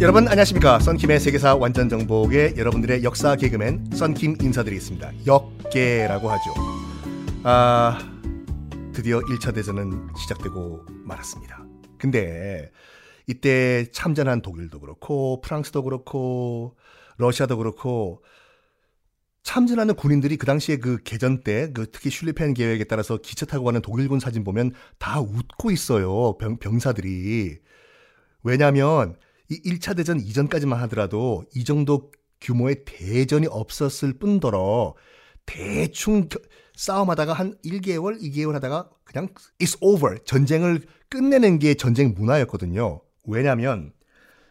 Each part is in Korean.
여러분 안녕하십니까? 썬킴의 세계사 완전 정복의 여러분들의 역사 개그맨 썬킴 인사드리겠습니다. 역계라고 하죠. 아 드디어 1차 대전은 시작되고 말았습니다. 근데 이때 참전한 독일도 그렇고 프랑스도 그렇고 러시아도 그렇고 참전하는 군인들이 그 당시에 그 개전 때, 그 특히 슐리펜 계획에 따라서 기차 타고 가는 독일군 사진 보면 다 웃고 있어요. 병, 병사들이. 왜냐하면 이 1차 대전 이전까지만 하더라도 이 정도 규모의 대전이 없었을 뿐더러 대충 싸움하다가 한 1개월, 2개월 하다가 그냥 it's over. 전쟁을 끝내는 게 전쟁 문화였거든요. 왜냐하면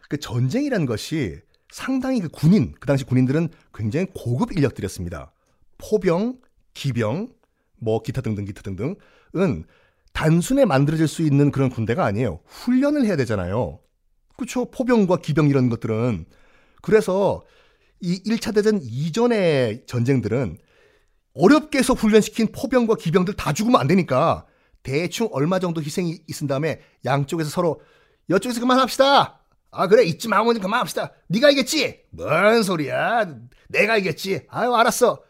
그 전쟁이라는 것이 상당히 그 군인, 그 당시 군인들은 굉장히 고급 인력들이었습니다. 포병, 기병, 뭐 기타 등등 기타 등등은 단순에 만들어질 수 있는 그런 군대가 아니에요. 훈련을 해야 되잖아요. 그렇죠. 포병과 기병 이런 것들은 그래서 이 1차 대전 이전의 전쟁들은 어렵게 해서 훈련시킨 포병과 기병들 다 죽으면 안 되니까 대충 얼마 정도 희생이 있은 다음에 양쪽에서 서로 여쪽에서 그만합시다. 아 그래 이쯤 하면 그만합시다. 네가 이겼지? 뭔 소리야? 내가 이겼지? 아유 알았어.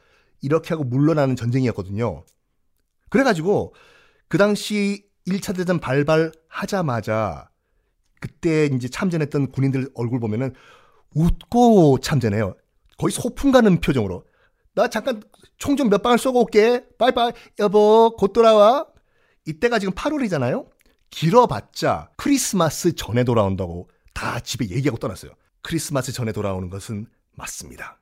이렇게 하고 물러나는 전쟁이었거든요. 그래가지고 그 당시 1차 대전 발발하자마자 그때 이제 참전했던 군인들 얼굴 보면은 웃고 참전해요. 거의 소풍 가는 표정으로. 나 잠깐 총 좀 몇 방을 쏘고 올게. 빠이빠이. 여보, 곧 돌아와. 이때가 지금 8월이잖아요? 길어봤자 크리스마스 전에 돌아온다고 다 집에 얘기하고 떠났어요. 크리스마스 전에 돌아오는 것은 맞습니다.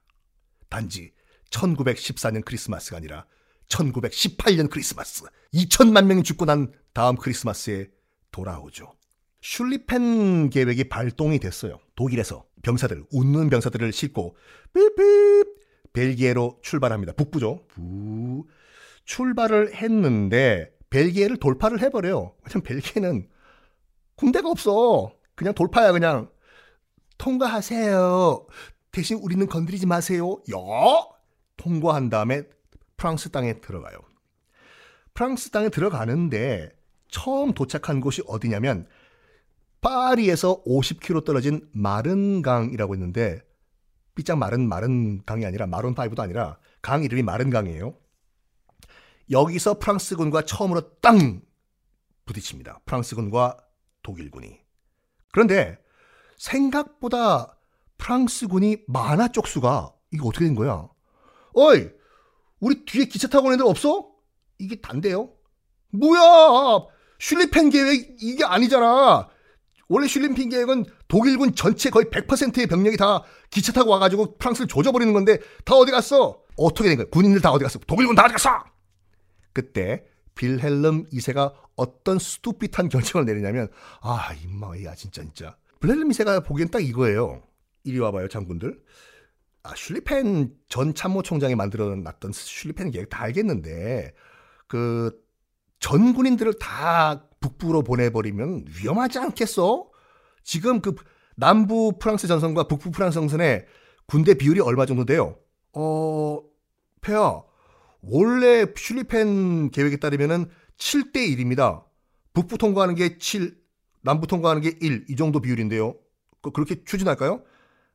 단지 1914년 크리스마스가 아니라 1918년 크리스마스. 2천만 명이 죽고 난 다음 크리스마스에 돌아오죠. 슐리펜 계획이 발동이 됐어요. 독일에서 병사들, 웃는 병사들을 싣고 삐삐 벨기에로 출발합니다. 북부죠. 부 출발을 했는데 벨기에를 돌파를 해버려요. 왜냐면 벨기에는 군대가 없어. 그냥 돌파야 그냥 통과하세요. 대신 우리는 건드리지 마세요. 야 통과한 다음에 프랑스 땅에 들어가요. 프랑스 땅에 들어가는데 처음 도착한 곳이 어디냐면 파리에서 50km 떨어진 마른강이라고 있는데 삐짝 마른 마른 강이 아니라 마론 파이브도 아니라 강 이름이 마른 강이에요. 여기서 프랑스군과 처음으로 땅 부딪힙니다. 프랑스군과 독일군이. 그런데 생각보다 프랑스군이 만화 쪽수가 이게 어떻게 된 거야? 어이, 우리 뒤에 기차 타고 오는 애들 없어? 이게 단데요? 뭐야? 슐리펜 계획 이게 아니잖아. 원래 슐리펜 계획은 독일군 전체 거의 100%의 병력이 다 기차 타고 와가지고 프랑스를 조져버리는 건데 다 어디 갔어? 어떻게 된 거야? 군인들 다 어디 갔어? 독일군 다 어디 갔어? 그때 빌헬름 2세가 어떤 스투핏한 결정을 내리냐면 아 임마야 진짜 진짜 빌헬름 2세가 보기엔 딱 이거예요. 이리 와봐요 장군들. 아 슐리펜 전 참모총장이 만들어놨던 슐리펜 계획 다 알겠는데 그 전 군인들을 다 북부로 보내버리면 위험하지 않겠어? 지금 그 남부 프랑스 전선과 북부 프랑스 전선의 군대 비율이 얼마 정도 돼요? 어, 폐하, 원래 슐리펜 계획에 따르면은 7대 1입니다. 북부 통과하는 게 7, 남부 통과하는 게 1, 이 정도 비율인데요. 그, 그렇게 추진할까요?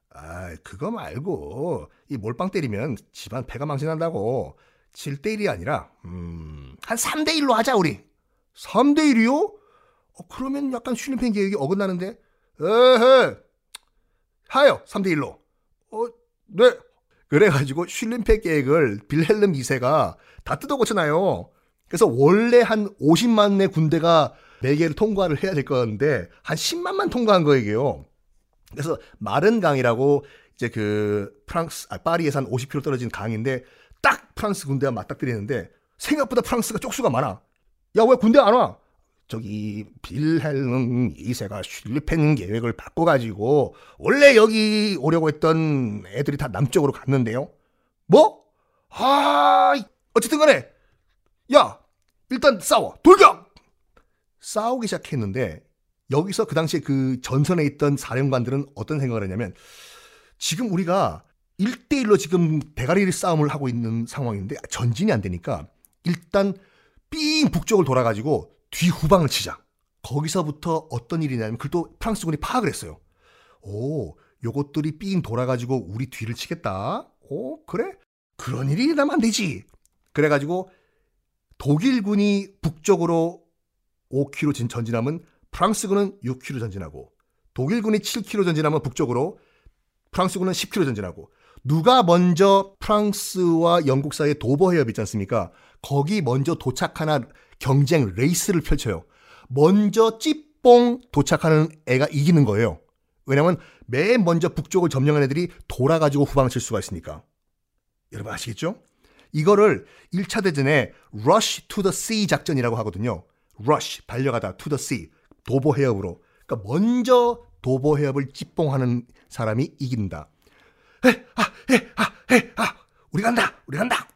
아, 그거 말고, 이 몰빵 때리면 집안 패가 망신한다고. 7대 1이 아니라, 음, 한 3대 1로 하자, 우리. 3대 1이요? 어, 그러면 약간 슐리펜 계획이 어긋나는데? 에헤, 하요, 3대 1로. 어, 네, 그래가지고 슐림팩 계획을 빌헬름 2세가 다 뜯어 고쳐놔요. 그래서 원래 한 50만의 군대가 벨기에를 통과를 해야 될 건데 한 10만만 통과한 거예요. 그래서 마른 강이라고 이제 그 프랑스 아, 파리에서 한 50km 떨어진 강인데 딱 프랑스 군대와 맞닥뜨리는데 생각보다 프랑스가 쪽수가 많아. 야 왜 군대 안 와? 저기 빌헬름 2세가 슐리펜 계획을 바꿔가지고 원래 여기 오려고 했던 애들이 다 남쪽으로 갔는데요. 뭐? 아 어쨌든 간에 야 일단 싸워 돌격 싸우기 시작했는데 여기서 그 당시에 그 전선에 있던 사령관들은 어떤 생각을 했냐면 지금 우리가 1대1로 지금 대가리 싸움을 하고 있는 상황인데 전진이 안 되니까 일단 삥 북쪽을 돌아가지고 뒤후방을 치자. 거기서부터 어떤 일이냐면 그또 프랑스군이 파악을 했어요. 오, 요것들이 삥 돌아가지고 우리 뒤를 치겠다. 오, 그래? 그런 일이 일어나면 안 되지. 그래가지고 독일군이 북쪽으로 5km 전진하면 프랑스군은 6km 전진하고 독일군이 7km 전진하면 북쪽으로 프랑스군은 10km 전진하고 누가 먼저 프랑스와 영국 사이에 도버 해협 있지 않습니까? 거기 먼저 도착하나 경쟁 레이스를 펼쳐요. 먼저 찌뽕 도착하는 애가 이기는 거예요. 왜냐면 맨 먼저 북쪽을 점령한 애들이 돌아가지고 후방을 칠 수가 있으니까. 여러분 아시겠죠? 이거를 1차 대전에 rush to the sea 작전이라고 하거든요. rush 달려가다 to the sea 도보 해협으로. 그러니까 먼저 도보 해협을 찌뽕하는 사람이 이긴다. 에, 아, 에, 아, 에, 아, 우리 간다, 우리 간다.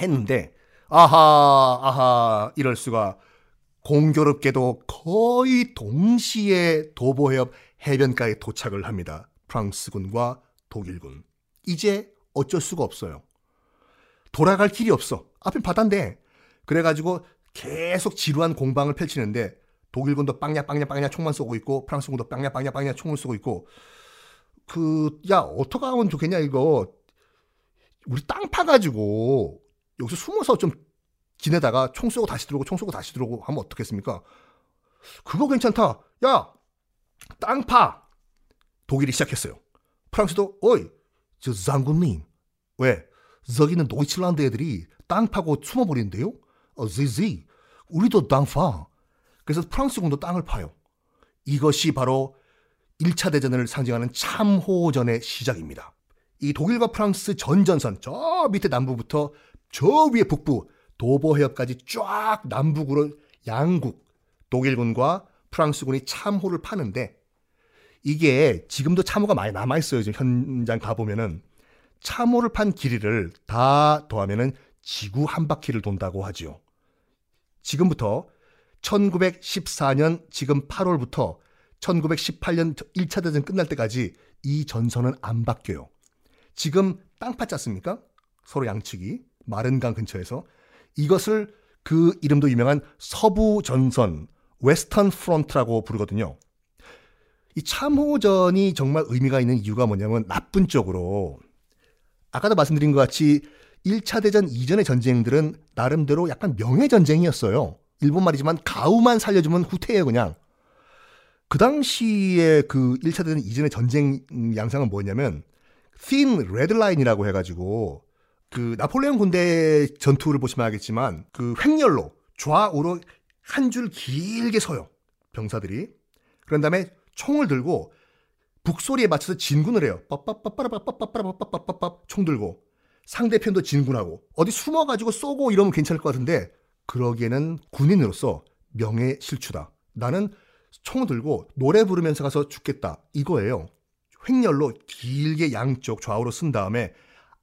했는데 아하, 아하, 이럴 수가 공교롭게도 거의 동시에 도보 해협 해변가에 도착을 합니다. 프랑스군과 독일군. 이제 어쩔 수가 없어요. 돌아갈 길이 없어. 앞에 바다인데. 그래가지고 계속 지루한 공방을 펼치는데 독일군도 빵야 총만 쏘고 있고 프랑스군도 빵야 총을 쏘고 있고 그 야 어떻게 하면 좋겠냐 이거 우리 땅 파가지고 여기서 숨어서 좀 지내다가 총 쏘고 다시 들어오고 총 쏘고 다시 들어오고 하면 어떻겠습니까? 그거 괜찮다. 야 땅파 독일이 시작했어요. 프랑스도 어이 저 장군님 왜 저기는 노이칠란드 애들이 땅 파고 숨어버리는데요? 어, 지지 우리도 땅 파. 그래서 프랑스군도 땅을 파요. 이것이 바로 1차 대전을 상징하는 참호전의 시작입니다. 이 독일과 프랑스 전전선 저 밑에 남부부터 저 위에 북부 도보 해협까지 쫙 남북으로 양국 독일군과 프랑스군이 참호를 파는데 이게 지금도 참호가 많이 남아 있어요. 지금 현장 가 보면은 참호를 판 길이를 다 더하면은 지구 한 바퀴를 돈다고 하지요. 지금부터 1914년 지금 8월부터 1918년 1차 대전 끝날 때까지 이 전선은 안 바뀌어요. 지금 땅 팠지 않습니까? 서로 양측이 마른 강 근처에서 이것을 그 이름도 유명한 서부 전선 Western Front라고 부르거든요. 이 참호전이 정말 의미가 있는 이유가 뭐냐면 나쁜 쪽으로 아까도 말씀드린 것 같이 1차 대전 이전의 전쟁들은 나름대로 약간 명예 전쟁이었어요. 일본 말이지만 가오만 살려주면 후퇴해요, 그냥. 그 당시에 그 1차 대전 이전의 전쟁 양상은 뭐냐면 thin red line이라고 해가지고 그 나폴레옹 군대 전투를 보시면 알겠지만 그 횡렬로 좌우로 한 줄 길게 서요. 병사들이. 그런 다음에 총을 들고 북소리에 맞춰서 진군을 해요. 빠빠빠빠라빠빠빠라빠빠빠빠빠 총 들고 상대편도 진군하고 어디 숨어가지고 쏘고 이러면 괜찮을 것 같은데 그러기에는 군인으로서 명예 실추다. 나는 총 들고 노래 부르면서 가서 죽겠다. 이거예요. 횡렬로 길게 양쪽 좌우로 쓴 다음에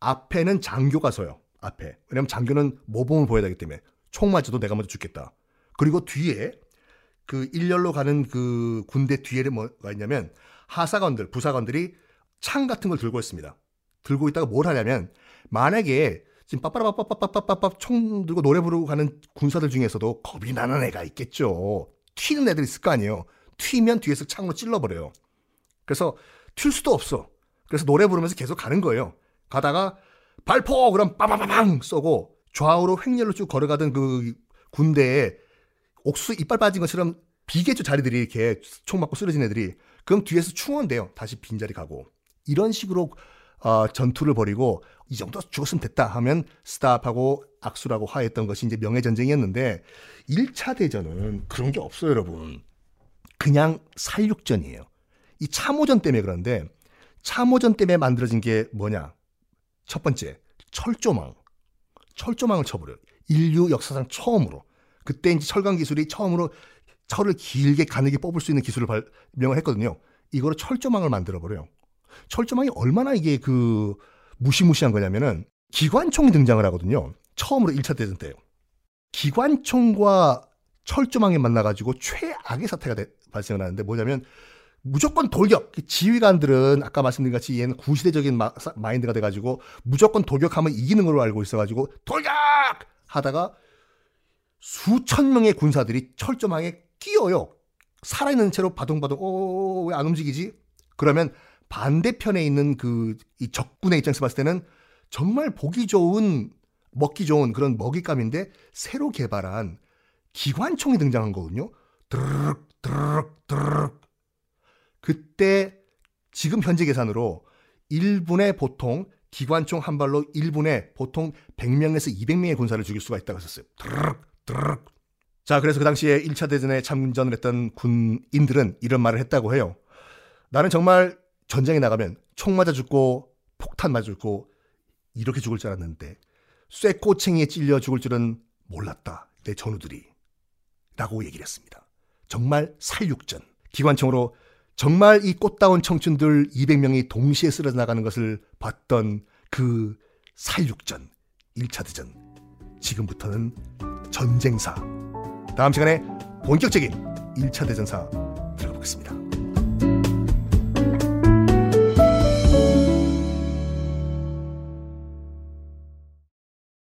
앞에는 장교가 서요. 앞에. 왜냐면 장교는 모범을 보여야 되기 때문에 총 맞아도 내가 먼저 죽겠다. 그리고 뒤에 그 일렬로 가는 그 군대 뒤에는 뭐가 있냐면 하사관들, 부사관들이 창 같은 걸 들고 있습니다. 들고 있다가 뭘 하냐면 만약에 지금 빠빠라빠빠빠빠빠빠 총 들고 노래 부르고 가는 군사들 중에서도 겁이 나는 애가 있겠죠. 튀는 애들 있을 거 아니에요. 튀면 뒤에서 창으로 찔러버려요. 그래서 튈 수도 없어. 그래서 노래 부르면서 계속 가는 거예요. 가다가 발포! 그럼 빠바바방! 쏘고 좌우로 횡렬로 쭉 걸어가던 그 군대에 옥수 이빨 빠진 것처럼 비계죠 자리들이 이렇게 총 맞고 쓰러진 애들이 그럼 뒤에서 충원돼요. 다시 빈자리 가고. 이런 식으로 어, 전투를 벌이고 이 정도 죽었으면 됐다 하면 스탑하고 악수라고 하했던 것이 이제 명예전쟁이었는데 1차 대전은 그런 게 없어요 여러분. 그냥 살육전이에요. 이 참호전 때문에 그런데 참호전 때문에 만들어진 게 뭐냐 첫 번째, 철조망. 철조망을 쳐버려요. 인류 역사상 처음으로. 그때 이제 철강 기술이 처음으로 철을 길게 가늘게 뽑을 수 있는 기술을 발명을 했거든요. 이거로 철조망을 만들어버려요. 철조망이 얼마나 이게 그 무시무시한 거냐면은 기관총이 등장을 하거든요. 처음으로 1차 대전 때요. 기관총과 철조망이 만나가지고 최악의 사태가 되, 발생을 하는데 뭐냐면 무조건 돌격. 지휘관들은 아까 말씀드린 같이 얘는 구시대적인 마, 인드가 돼가지고 무조건 돌격하면 이기는 걸로 알고 있어가지고 돌격 하다가 수천 명의 군사들이 철조망에 끼어요. 살아있는 채로 바동바동, 어, 왜 안 움직이지? 그러면 반대편에 있는 그, 이 적군의 입장에서 봤을 때는 정말 보기 좋은, 먹기 좋은 그런 먹잇감인데 새로 개발한 기관총이 등장한 거거든요. 드르륵, 드르륵, 드르륵. 그때 지금 현재 계산으로 1분에 보통 기관총 한 발로 1분에 보통 100명에서 200명의 군사를 죽일 수가 있다고 했었어요. 드르륵, 드르륵. 자, 그래서 그 당시에 1차 대전에 참전을 했던 군인들은 이런 말을 했다고 해요. 나는 정말 전쟁에 나가면 총 맞아 죽고 폭탄 맞아 죽고 이렇게 죽을 줄 알았는데 쇠꼬챙이에 찔려 죽을 줄은 몰랐다. 내 전우들이. 라고 얘기를 했습니다. 정말 살육전. 기관총으로 정말 이 꽃다운 청춘들 200명이 동시에 쓰러져 나가는 것을 봤던 그 살육전. 1차 대전. 지금부터는 전쟁사. 다음 시간에 본격적인 1차 대전사 들어보겠습니다.